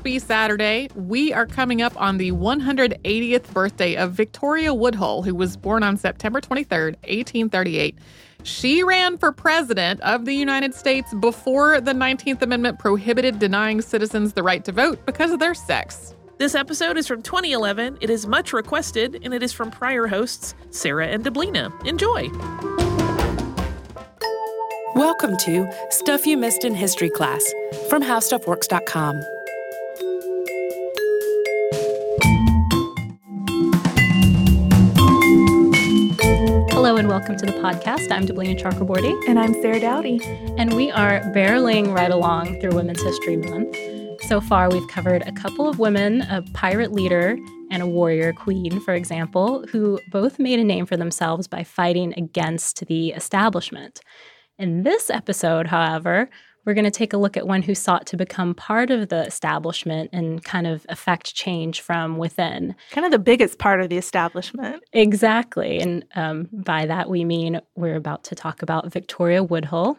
Happy Saturday. We are coming up on the 180th birthday of Victoria Woodhull, who was born on September 23rd, 1838. She ran for president of the United States before the 19th Amendment prohibited denying citizens the right to vote because of their sex. This episode is from 2011. It is much requested, and it is from prior hosts Sarah and Deblina. Enjoy. Welcome to Stuff You Missed in History Class from HowStuffWorks.com. Hello and welcome to the podcast. I'm Deblina Chakraborty. And I'm Sarah Dowdy. And we are barreling right along through Women's History Month. So far, we've covered a couple of women, a pirate leader and a warrior queen, for example, who both made a name for themselves by fighting against the establishment. In this episode, however, we're going to take a look at one who sought to become part of the establishment and kind of affect change from within. Kind of the biggest part of the establishment. Exactly. And um, by that, we mean we're about to talk about Victoria Woodhull,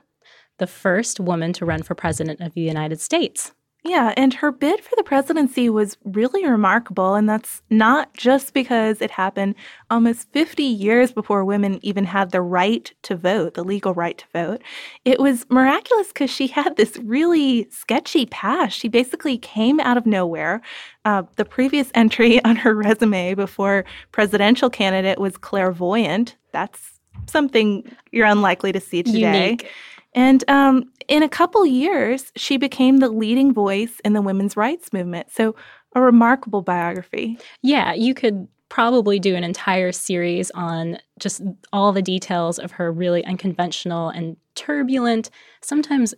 the first woman to run for president of the United States. Yeah, and her bid for the presidency was really remarkable. And that's not just because it happened almost 50 years before women even had the right to vote, the legal right to vote. It was miraculous because she had this really sketchy past. She basically came out of nowhere. Uh, the previous entry on her resume before presidential candidate was clairvoyant. That's something you're unlikely to see today. Unique. And um, in a couple years, she became the leading voice in the women's rights movement. So, a remarkable biography. Yeah, you could probably do an entire series on just all the details of her really unconventional and turbulent, sometimes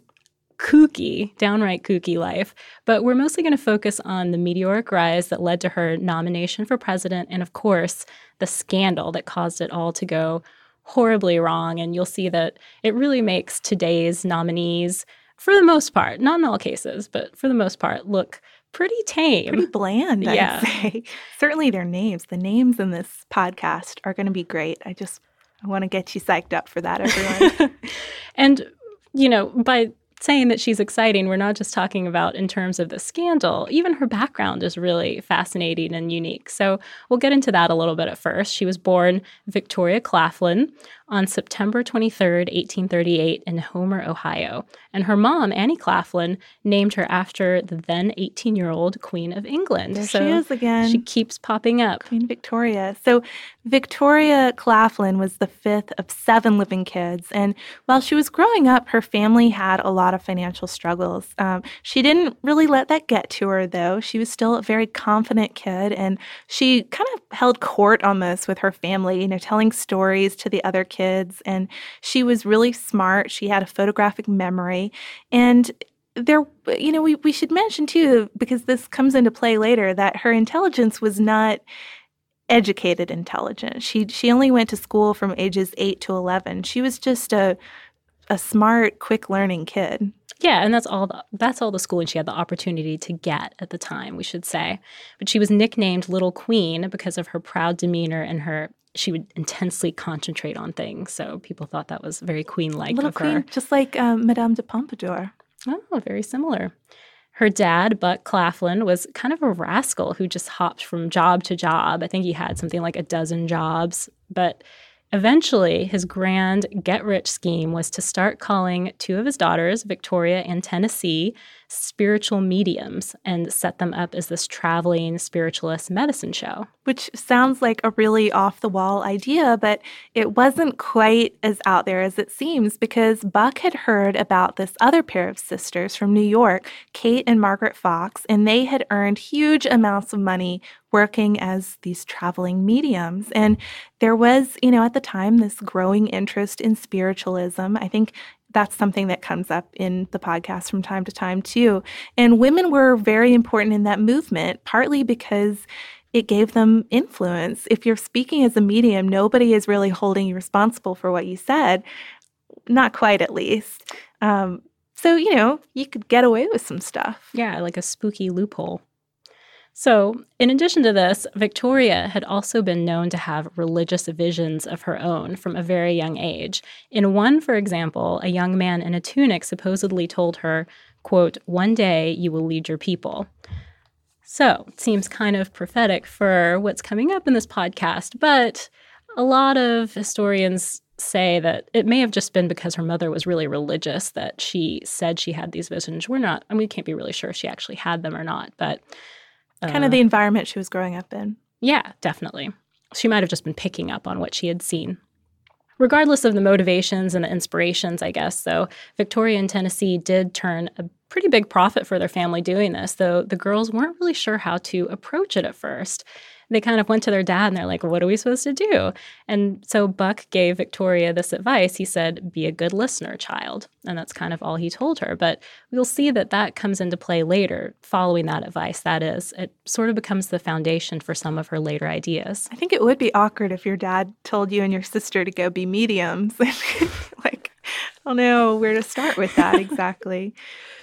kooky, downright kooky life. But we're mostly going to focus on the meteoric rise that led to her nomination for president and, of course, the scandal that caused it all to go horribly wrong. And you'll see that it really makes today's nominees, for the most part, not in all cases, but for the most part, look pretty tame. Pretty bland, I'd Yeah. say. Certainly their names. The names in this podcast are going to be great. I just I want to get you psyched up for that, everyone. And, you know, by saying that she's exciting, we're not just talking about in terms of the scandal. Even her background is really fascinating and unique. So we'll get into that a little bit at first. She was born Victoria Claflin on September 23rd, 1838, in Homer, Ohio. And her mom, Annie Claflin, named her after the then 18 year old Queen of England. There so she is again. She keeps popping up. Queen Victoria. So, Victoria Claflin was the fifth of seven living kids. And while she was growing up, her family had a lot of financial struggles. Um, she didn't really let that get to her, though. She was still a very confident kid. And she kind of held court almost with her family, you know, telling stories to the other kids. And she was really smart. She had a photographic memory. And there you know we, we should mention too because this comes into play later that her intelligence was not educated intelligence she she only went to school from ages 8 to 11 she was just a a smart quick learning kid Yeah, and that's all the, that's all the schooling she had the opportunity to get at the time, we should say. But she was nicknamed Little Queen because of her proud demeanor and her she would intensely concentrate on things. So people thought that was very queen-like A little of queen her. just like um, madame de pompadour Oh, very similar. Her dad, Buck Claflin, was kind of a rascal who just hopped from job to job. I think he had something like a dozen jobs. But eventually, his grand get rich scheme was to start calling two of his daughters, Victoria and Tennessee, spiritual mediums and set them up as this traveling spiritualist medicine show. which sounds like a really off the wall idea, but it wasn't quite as out there as it seems because Buck had heard about this other pair of sisters from New York, Kate and Margaret Fox, and they had earned huge amounts of money working as these traveling mediums. And there was, you know, at the time, this growing interest in spiritualism. I think that's something that comes up in the podcast from time to time too. And women were very important in that movement, partly because it gave them influence. If you're speaking as a medium, nobody is really holding you responsible for what you said. Not quite, at least. Um, so, you know, you could get away with some stuff. Yeah, like a spooky loophole. So, in addition to this, Victoria had also been known to have religious visions of her own from a very young age. In one, for example, a young man in a tunic supposedly told her, quote, "One day you will lead your people." So it seems kind of prophetic for what's coming up in this podcast, but a lot of historians say that it may have just been because her mother was really religious that she said she had these visions. We're not, I mean, we can't be really sure if she actually had them or not, but uh, kind of the environment she was growing up in. Yeah, definitely. She might have just been picking up on what she had seen. Regardless of the motivations and the inspirations, I guess, though, Victoria and Tennessee did turn a pretty big profit for their family doing this, though the girls weren't really sure how to approach it at first they kind of went to their dad and they're like, what are we supposed to do? And so Buck gave Victoria this advice. He said, be a good listener, child. And that's kind of all he told her. But we'll see that that comes into play later, following that advice. That is, it sort of becomes the foundation for some of her later ideas. I think it would be awkward if your dad told you and your sister to go be mediums. like, I don't know where to start with that exactly.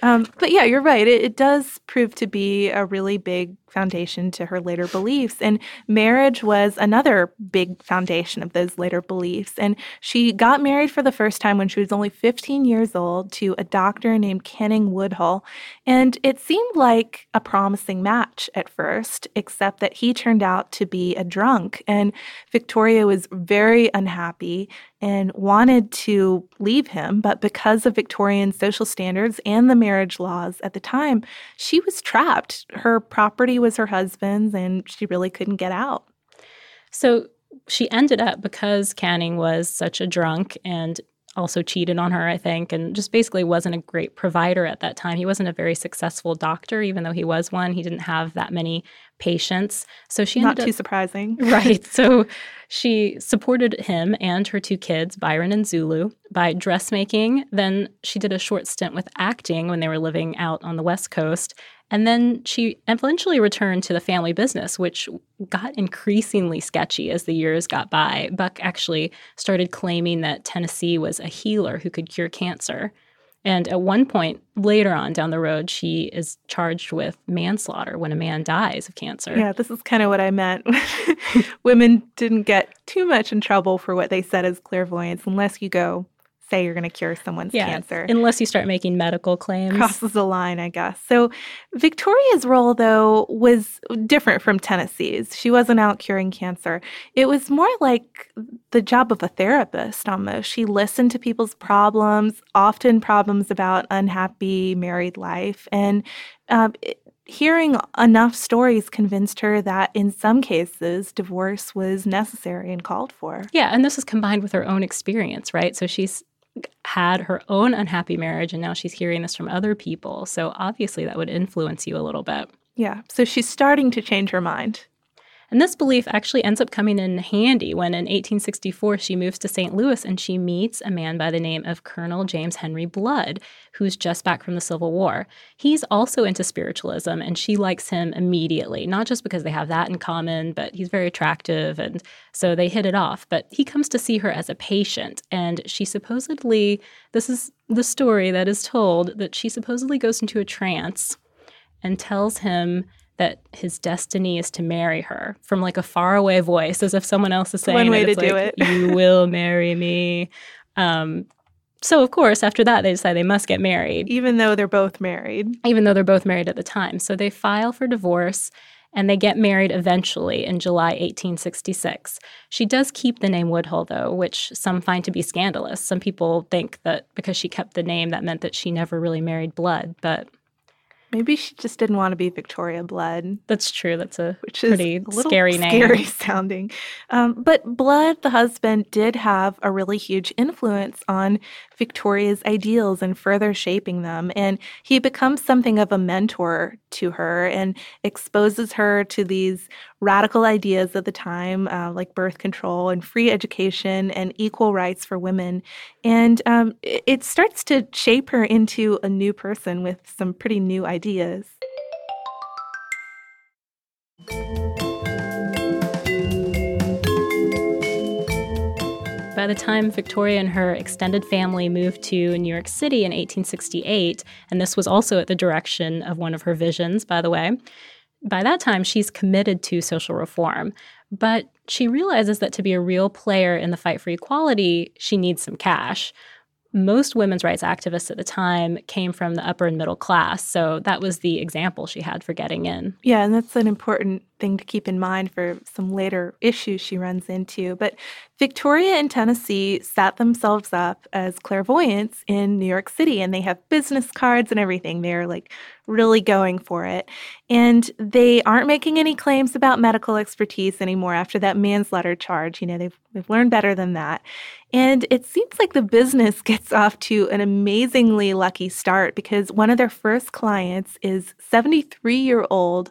um, but yeah, you're right. It, it does prove to be a really big foundation to her later beliefs. And marriage was another big foundation of those later beliefs. And she got married for the first time when she was only 15 years old to a doctor named Canning Woodhull. And it seemed like a promising match at first, except that he turned out to be a drunk. And Victoria was very unhappy and wanted to leave him. But because of Victorian social standards and the marriage laws at the time, she was trapped. Her property was her husband's, and she really couldn't get out. So she ended up because Canning was such a drunk and also cheated on her, I think, and just basically wasn't a great provider at that time. He wasn't a very successful doctor, even though he was one. He didn't have that many patients. So she not too up, surprising, right? So she supported him and her two kids, Byron and Zulu, by dressmaking. Then she did a short stint with acting when they were living out on the West Coast, and then she eventually returned to the family business, which got increasingly sketchy as the years got by. Buck actually started claiming that Tennessee was a healer who could cure cancer. And at one point later on down the road, she is charged with manslaughter when a man dies of cancer. Yeah, this is kind of what I meant. Women didn't get too much in trouble for what they said as clairvoyance unless you go say you're going to cure someone's yeah, cancer. Unless you start making medical claims. Crosses the line, I guess. So Victoria's role, though, was different from Tennessee's. She wasn't out curing cancer. It was more like the job of a therapist almost. She listened to people's problems, often problems about unhappy married life. And um, it, hearing enough stories convinced her that in some cases divorce was necessary and called for. Yeah, and this is combined with her own experience, right? So she's had her own unhappy marriage and now she's hearing this from other people. So obviously that would influence you a little bit. Yeah. So she's starting to change her mind. And this belief actually ends up coming in handy when in 1864 she moves to St. Louis and she meets a man by the name of Colonel James Henry Blood, who's just back from the Civil War. He's also into spiritualism and she likes him immediately, not just because they have that in common, but he's very attractive and so they hit it off. But he comes to see her as a patient and she supposedly, this is the story that is told, that she supposedly goes into a trance and tells him that his destiny is to marry her from like a faraway voice, as if someone else is saying one way to do like, it. you will marry me. Um, so of course, after that, they decide they must get married, even though they're both married. Even though they're both married at the time, so they file for divorce. And they get married eventually in July 1866. She does keep the name Woodhull, though, which some find to be scandalous. Some people think that because she kept the name, that meant that she never really married Blood, but Maybe she just didn't want to be Victoria Blood. That's true. That's a which is pretty a scary name. Scary sounding. Um, but Blood, the husband, did have a really huge influence on Victoria's ideals and further shaping them. And he becomes something of a mentor to her and exposes her to these radical ideas at the time, uh, like birth control and free education and equal rights for women. And um, it starts to shape her into a new person with some pretty new ideas. By the time Victoria and her extended family moved to New York City in 1868, and this was also at the direction of one of her visions, by the way, by that time she's committed to social reform. But she realizes that to be a real player in the fight for equality, she needs some cash. most women's rights activists at the time came from the upper and middle class. So that was the example she had for getting in. Yeah, and that's an important thing to keep in mind for some later issues she runs into. But Victoria and Tennessee set themselves up as clairvoyants in New York City, and they have business cards and everything. They're like really going for it. And they aren't making any claims about medical expertise anymore after that manslaughter charge. You know, they've, they've learned better than that. And it seems like the business gets off to an amazingly lucky start because one of their first clients is 73 year old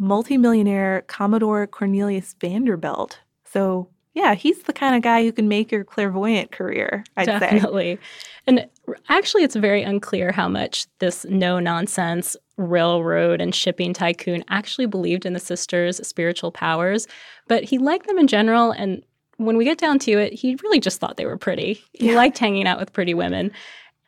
multimillionaire Commodore Cornelius Vanderbilt. So, yeah, he's the kind of guy who can make your clairvoyant career, I'd Definitely. say. And actually, it's very unclear how much this no nonsense railroad and shipping tycoon actually believed in the sisters' spiritual powers, but he liked them in general. And when we get down to it, he really just thought they were pretty. He yeah. liked hanging out with pretty women.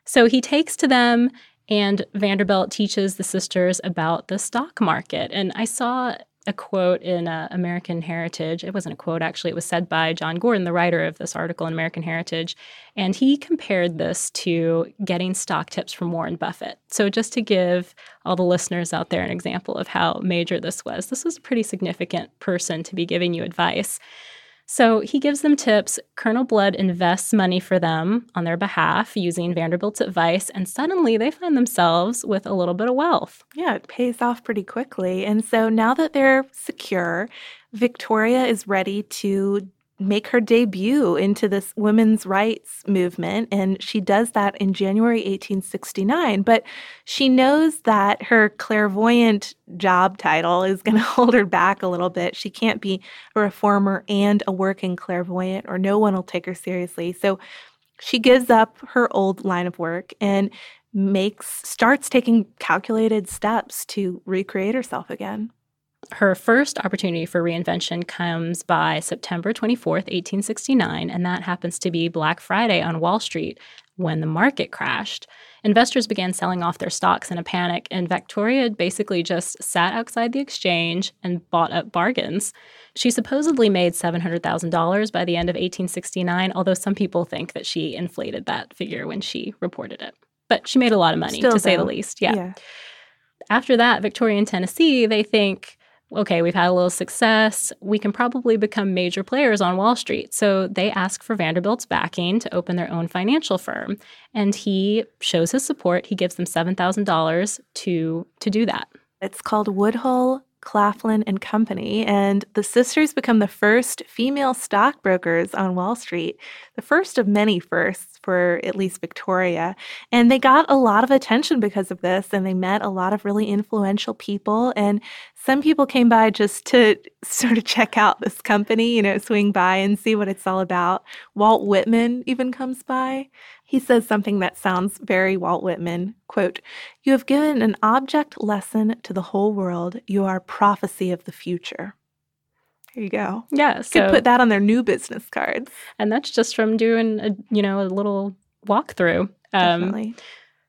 So he takes to them and Vanderbilt teaches the sisters about the stock market. And I saw a quote in uh, American Heritage. It wasn't a quote, actually. It was said by John Gordon, the writer of this article in American Heritage. And he compared this to getting stock tips from Warren Buffett. So, just to give all the listeners out there an example of how major this was, this was a pretty significant person to be giving you advice. So he gives them tips. Colonel Blood invests money for them on their behalf using Vanderbilt's advice, and suddenly they find themselves with a little bit of wealth. Yeah, it pays off pretty quickly. And so now that they're secure, Victoria is ready to make her debut into this women's rights movement. And she does that in January 1869. But she knows that her clairvoyant job title is going to hold her back a little bit. She can't be a reformer and a working clairvoyant, or no one will take her seriously. So she gives up her old line of work and makes starts taking calculated steps to recreate herself again. Her first opportunity for reinvention comes by September 24th, 1869, and that happens to be Black Friday on Wall Street when the market crashed. Investors began selling off their stocks in a panic, and Victoria basically just sat outside the exchange and bought up bargains. She supposedly made $700,000 by the end of 1869, although some people think that she inflated that figure when she reported it. But she made a lot of money, Still to though. say the least. Yeah. yeah. After that, Victoria and Tennessee, they think, okay, we've had a little success. We can probably become major players on Wall Street. So they ask for Vanderbilt's backing to open their own financial firm. And he shows his support. He gives them $7,000 to to do that. It's called Woodhull Claflin and Company, and the sisters become the first female stockbrokers on Wall Street, the first of many firsts for at least Victoria. And they got a lot of attention because of this, and they met a lot of really influential people. And some people came by just to sort of check out this company, you know, swing by and see what it's all about. Walt Whitman even comes by. He says something that sounds very Walt Whitman. Quote, You have given an object lesson to the whole world. You are prophecy of the future. There you go. Yeah. So, Could put that on their new business cards. And that's just from doing a you know, a little walkthrough. Um, Definitely.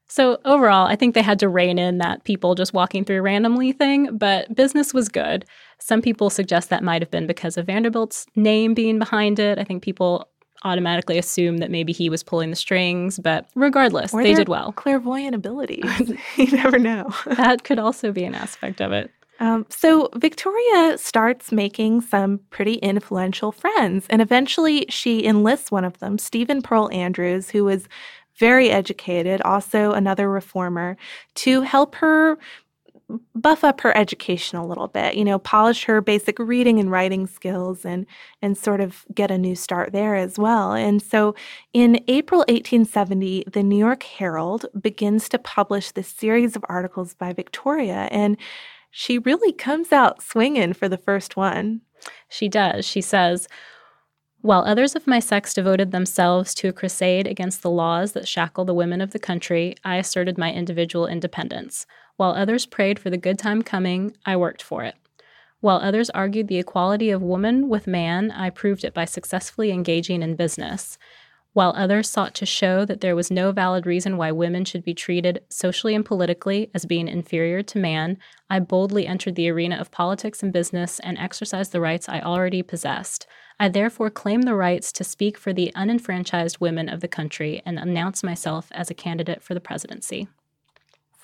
So overall, I think they had to rein in that people just walking through randomly thing, but business was good. Some people suggest that might have been because of Vanderbilt's name being behind it. I think people automatically assume that maybe he was pulling the strings, but regardless, or they did well. Clairvoyant abilities. you never know. that could also be an aspect of it. Um, so Victoria starts making some pretty influential friends, and eventually she enlists one of them, Stephen Pearl Andrews, who was very educated, also another reformer, to help her buff up her education a little bit, you know, polish her basic reading and writing skills and and sort of get a new start there as well. And so in April 1870, the New York Herald begins to publish this series of articles by Victoria and she really comes out swinging for the first one. She does. She says, while others of my sex devoted themselves to a crusade against the laws that shackle the women of the country, I asserted my individual independence. While others prayed for the good time coming, I worked for it. While others argued the equality of woman with man, I proved it by successfully engaging in business. While others sought to show that there was no valid reason why women should be treated socially and politically as being inferior to man, I boldly entered the arena of politics and business and exercised the rights I already possessed. I therefore claim the rights to speak for the unenfranchised women of the country and announce myself as a candidate for the presidency.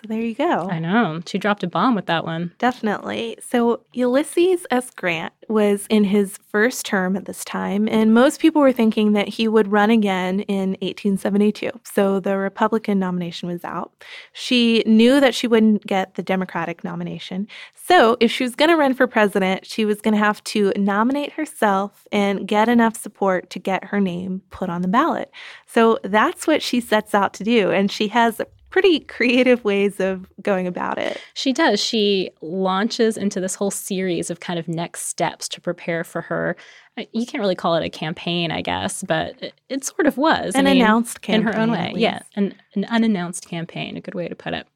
So there you go. I know. She dropped a bomb with that one. Definitely. So Ulysses S. Grant was in his first term at this time, and most people were thinking that he would run again in 1872. So the Republican nomination was out. She knew that she wouldn't get the Democratic nomination. So if she was going to run for president, she was going to have to nominate herself and get enough support to get her name put on the ballot. So that's what she sets out to do. And she has pretty creative ways of going about it. She does. She launches into this whole series of kind of next steps to prepare for her. Uh, you can't really call it a campaign, I guess, but it, it sort of was. An I mean, announced campaign. in her own way. Yeah, an, an unannounced campaign, a good way to put it.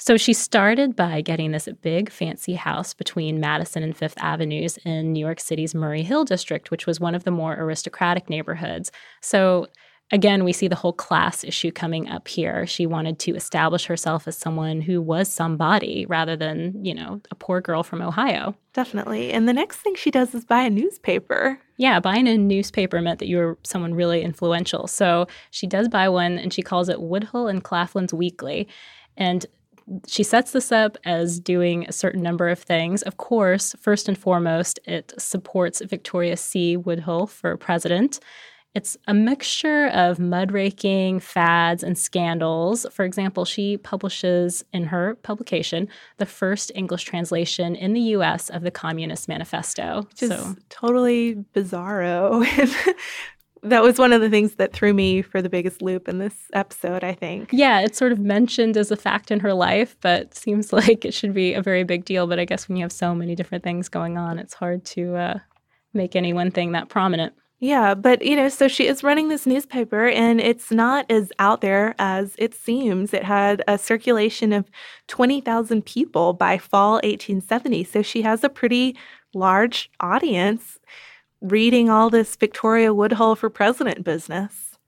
So she started by getting this big fancy house between Madison and Fifth Avenues in New York City's Murray Hill district, which was one of the more aristocratic neighborhoods. So again, we see the whole class issue coming up here. She wanted to establish herself as someone who was somebody rather than, you know, a poor girl from Ohio. Definitely. And the next thing she does is buy a newspaper. Yeah, buying a newspaper meant that you were someone really influential. So she does buy one and she calls it Woodhull and Claflin's Weekly. And she sets this up as doing a certain number of things. Of course, first and foremost, it supports Victoria C. Woodhull for president. It's a mixture of muckraking, fads, and scandals. For example, she publishes in her publication the first English translation in the US of the Communist Manifesto. Which so. totally bizarro. that was one of the things that threw me for the biggest loop in this episode, I think. Yeah, it's sort of mentioned as a fact in her life, but seems like it should be a very big deal. But I guess when you have so many different things going on, it's hard to uh, make any one thing that prominent. Yeah, but you know, so she is running this newspaper and it's not as out there as it seems. It had a circulation of 20,000 people by fall 1870. So she has a pretty large audience reading all this Victoria Woodhull for president business.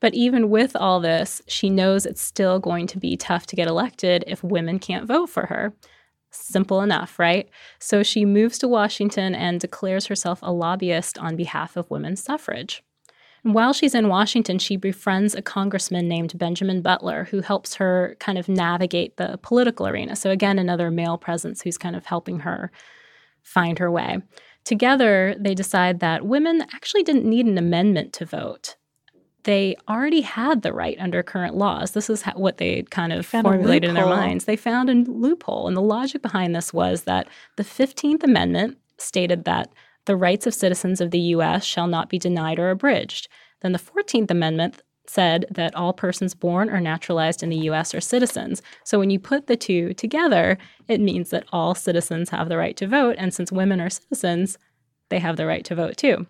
But even with all this, she knows it's still going to be tough to get elected if women can't vote for her. Simple enough, right? So she moves to Washington and declares herself a lobbyist on behalf of women's suffrage. And while she's in Washington, she befriends a congressman named Benjamin Butler, who helps her kind of navigate the political arena. So, again, another male presence who's kind of helping her find her way. Together, they decide that women actually didn't need an amendment to vote they already had the right under current laws. This is what they kind of formulated in their minds. They found a loophole. And the logic behind this was that the 15th Amendment stated that the rights of citizens of the U.S. shall not be denied or abridged. Then the 14th Amendment said that all persons born or naturalized in the U.S. are citizens. So when you put the two together, it means that all citizens have the right to vote. And since women are citizens, they have the right to vote too.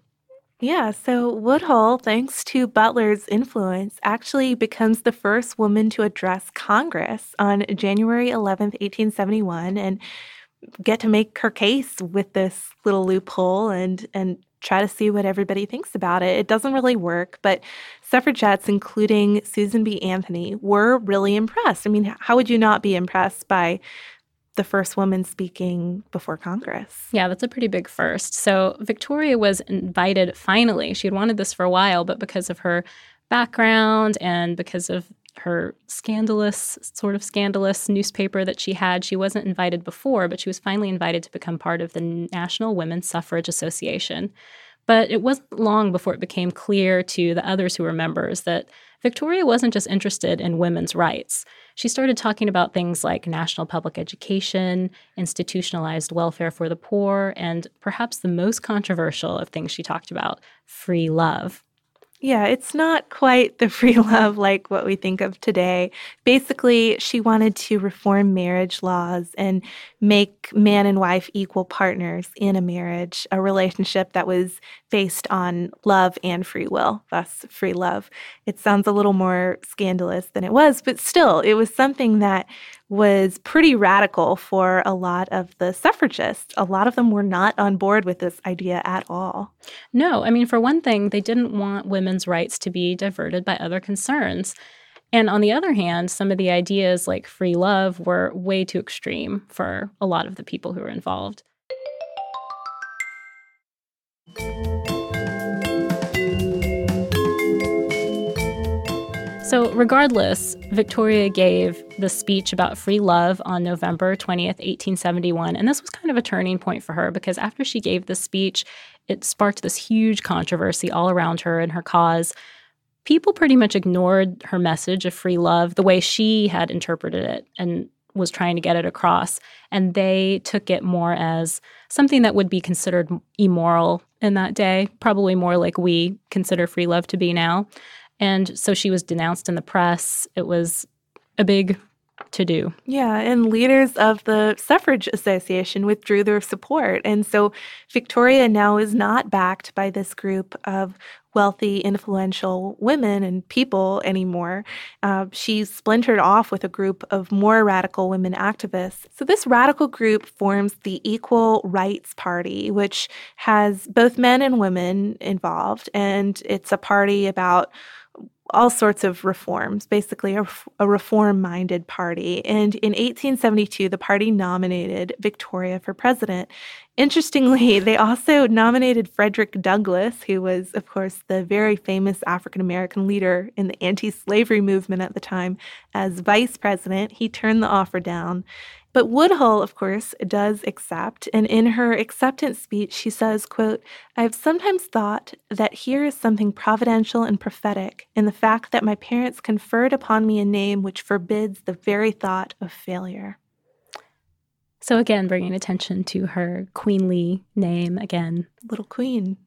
Yeah, so Woodhull, thanks to Butler's influence, actually becomes the first woman to address Congress on January 11th, 1871, and get to make her case with this little loophole and and try to see what everybody thinks about it. It doesn't really work, but suffragettes, including Susan B. Anthony, were really impressed. I mean, how would you not be impressed by the first woman speaking before Congress. Yeah, that's a pretty big first. So Victoria was invited finally. She had wanted this for a while, but because of her background and because of her scandalous, sort of scandalous newspaper that she had, she wasn't invited before, but she was finally invited to become part of the National Women's Suffrage Association. But it wasn't long before it became clear to the others who were members that Victoria wasn't just interested in women's rights. She started talking about things like national public education, institutionalized welfare for the poor, and perhaps the most controversial of things she talked about free love. Yeah, it's not quite the free love like what we think of today. Basically, she wanted to reform marriage laws and make man and wife equal partners in a marriage, a relationship that was based on love and free will, thus free love. It sounds a little more scandalous than it was, but still, it was something that was pretty radical for a lot of the suffragists. A lot of them were not on board with this idea at all. No, I mean, for one thing, they didn't want women's rights to be diverted by other concerns. And on the other hand, some of the ideas like free love were way too extreme for a lot of the people who were involved. So, regardless, Victoria gave the speech about free love on November 20th, 1871. And this was kind of a turning point for her because after she gave this speech, it sparked this huge controversy all around her and her cause. People pretty much ignored her message of free love the way she had interpreted it and was trying to get it across. And they took it more as something that would be considered immoral in that day, probably more like we consider free love to be now. And so she was denounced in the press. It was a big to do. Yeah, and leaders of the suffrage association withdrew their support. And so Victoria now is not backed by this group of wealthy, influential women and people anymore. Uh, she's splintered off with a group of more radical women activists. So, this radical group forms the Equal Rights Party, which has both men and women involved. And it's a party about all sorts of reforms, basically a, a reform minded party. And in 1872, the party nominated Victoria for president. Interestingly, they also nominated Frederick Douglass, who was, of course, the very famous African American leader in the anti slavery movement at the time, as vice president. He turned the offer down. But Woodhull, of course, does accept, and in her acceptance speech, she says, quote, I have sometimes thought that here is something providential and prophetic in the fact that my parents conferred upon me a name which forbids the very thought of failure. So again, bringing attention to her queenly name again. Little Queen.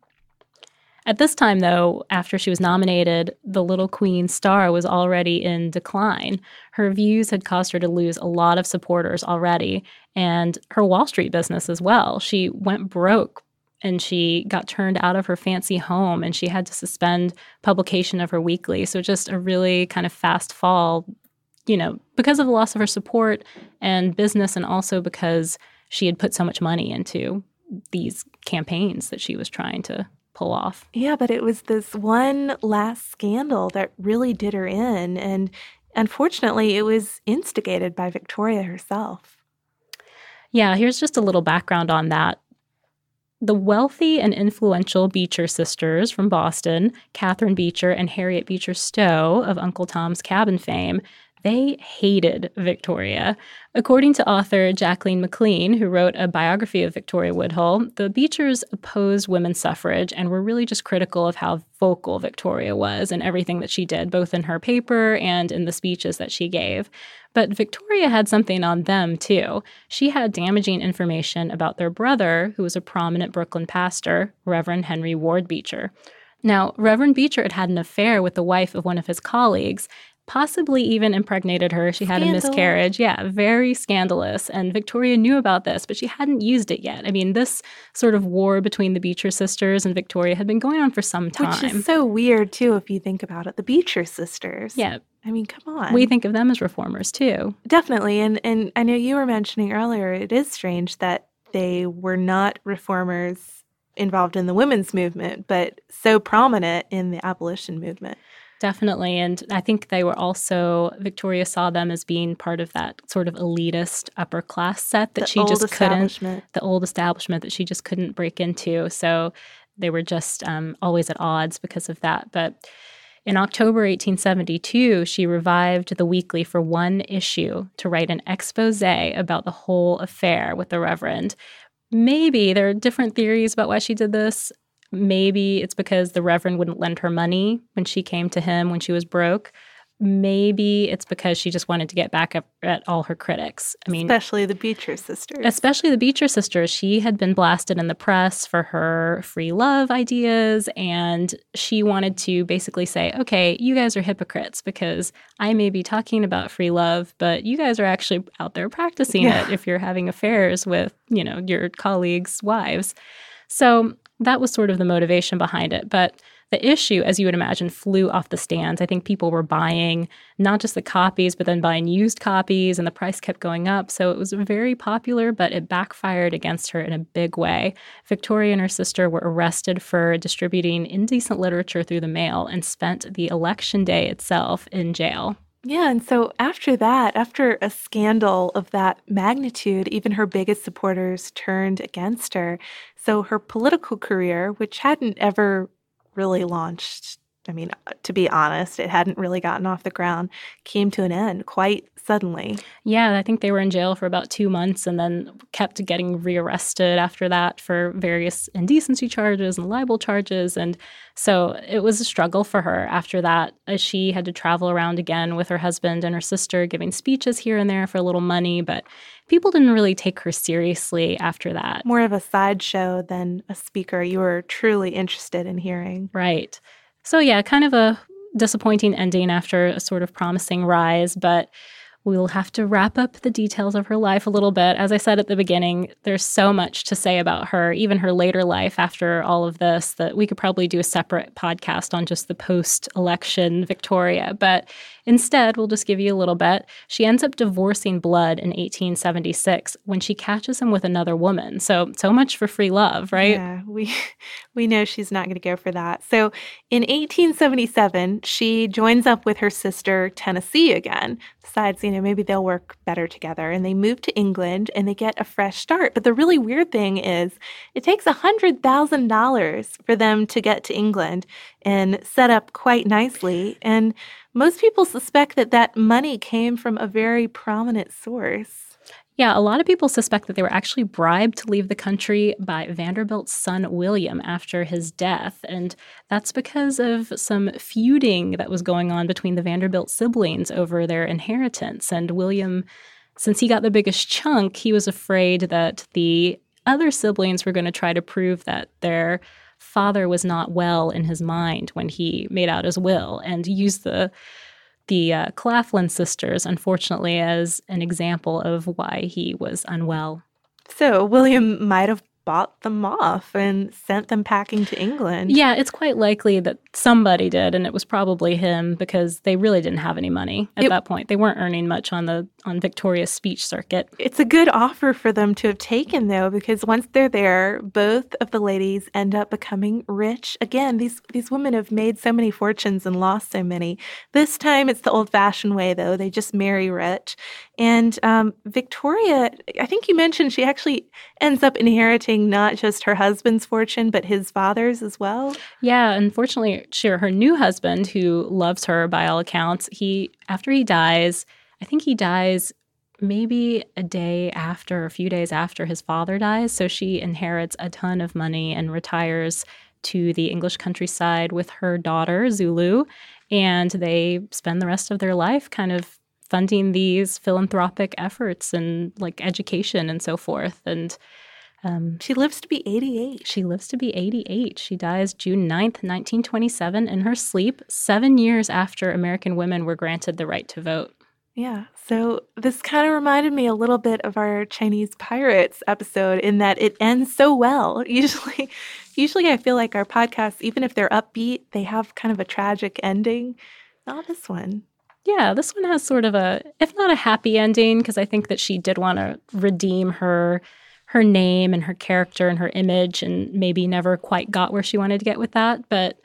At this time, though, after she was nominated, the Little Queen star was already in decline. Her views had caused her to lose a lot of supporters already, and her Wall Street business as well. She went broke and she got turned out of her fancy home and she had to suspend publication of her weekly. So, just a really kind of fast fall, you know, because of the loss of her support and business, and also because she had put so much money into these campaigns that she was trying to pull off. Yeah, but it was this one last scandal that really did her in. And unfortunately, it was instigated by Victoria herself. Yeah, here's just a little background on that. The wealthy and influential Beecher sisters from Boston, Catherine Beecher and Harriet Beecher Stowe of Uncle Tom's Cabin fame, they hated Victoria. According to author Jacqueline McLean, who wrote a biography of Victoria Woodhull, the Beechers opposed women's suffrage and were really just critical of how vocal Victoria was and everything that she did, both in her paper and in the speeches that she gave. But Victoria had something on them, too. She had damaging information about their brother, who was a prominent Brooklyn pastor, Reverend Henry Ward Beecher. Now, Reverend Beecher had had an affair with the wife of one of his colleagues, possibly even impregnated her. She had a miscarriage. Yeah, very scandalous. And Victoria knew about this, but she hadn't used it yet. I mean, this sort of war between the Beecher sisters and Victoria had been going on for some time. Which is so weird, too, if you think about it. The Beecher sisters. Yeah. I mean, come on. We think of them as reformers, too. Definitely. And, and I know you were mentioning earlier, it is strange that they were not reformers involved in the women's movement, but so prominent in the abolition movement. Definitely. And I think they were also, Victoria saw them as being part of that sort of elitist upper class set that the she just couldn't, the old establishment that she just couldn't break into. So they were just um, always at odds because of that. But in October 1872, she revived the weekly for one issue to write an expose about the whole affair with the Reverend. Maybe there are different theories about why she did this. Maybe it's because the Reverend wouldn't lend her money when she came to him when she was broke. Maybe it's because she just wanted to get back at all her critics. I mean, especially the Beecher sisters. Especially the Beecher sisters. She had been blasted in the press for her free love ideas, and she wanted to basically say, okay, you guys are hypocrites because I may be talking about free love, but you guys are actually out there practicing yeah. it if you're having affairs with, you know, your colleagues' wives. So that was sort of the motivation behind it. But the issue, as you would imagine, flew off the stands. I think people were buying not just the copies, but then buying used copies, and the price kept going up. So it was very popular, but it backfired against her in a big way. Victoria and her sister were arrested for distributing indecent literature through the mail and spent the election day itself in jail. Yeah, and so after that, after a scandal of that magnitude, even her biggest supporters turned against her. So her political career, which hadn't ever really launched, I mean, uh, to be honest, it hadn't really gotten off the ground, came to an end quite suddenly. Yeah, I think they were in jail for about two months and then kept getting rearrested after that for various indecency charges and libel charges. And so it was a struggle for her after that, as she had to travel around again with her husband and her sister, giving speeches here and there for a little money. But people didn't really take her seriously after that. More of a sideshow than a speaker you were truly interested in hearing. Right. So, yeah, kind of a disappointing ending after a sort of promising rise, but We'll have to wrap up the details of her life a little bit. As I said at the beginning, there's so much to say about her, even her later life after all of this, that we could probably do a separate podcast on just the post election Victoria. But Instead, we'll just give you a little bit. She ends up divorcing Blood in 1876 when she catches him with another woman. So, so much for free love, right? Yeah, we we know she's not going to go for that. So, in 1877, she joins up with her sister Tennessee again. Decides, you know, maybe they'll work better together, and they move to England and they get a fresh start. But the really weird thing is, it takes a hundred thousand dollars for them to get to England and set up quite nicely. And most people suspect that that money came from a very prominent source. Yeah, a lot of people suspect that they were actually bribed to leave the country by Vanderbilt's son William after his death. And that's because of some feuding that was going on between the Vanderbilt siblings over their inheritance. And William, since he got the biggest chunk, he was afraid that the other siblings were going to try to prove that their father was not well in his mind when he made out his will and used the the uh, Claflin sisters, unfortunately, as an example of why he was unwell. So William might have bought them off and sent them packing to England. Yeah, it's quite likely that somebody did, and it was probably him because they really didn't have any money at it, that point. They weren't earning much on the on Victoria's speech circuit. It's a good offer for them to have taken though, because once they're there, both of the ladies end up becoming rich. Again, these these women have made so many fortunes and lost so many. This time it's the old fashioned way though. They just marry rich. And um, Victoria, I think you mentioned she actually ends up inheriting not just her husband's fortune, but his father's as well. Yeah, unfortunately, sure, her new husband, who loves her by all accounts, he after he dies, I think he dies maybe a day after, a few days after his father dies. So she inherits a ton of money and retires to the English countryside with her daughter, Zulu. And they spend the rest of their life kind of funding these philanthropic efforts and like education and so forth. And um, she lives to be 88. She lives to be 88. She dies June 9th, 1927, in her sleep, seven years after American women were granted the right to vote. Yeah. So this kind of reminded me a little bit of our Chinese pirates episode in that it ends so well. Usually usually I feel like our podcasts even if they're upbeat, they have kind of a tragic ending. Not this one. Yeah, this one has sort of a if not a happy ending because I think that she did want to redeem her her name and her character and her image and maybe never quite got where she wanted to get with that, but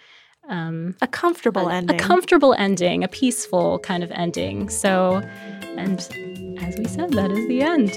um, a comfortable a, ending. A comfortable ending, a peaceful kind of ending. So, and as we said, that is the end.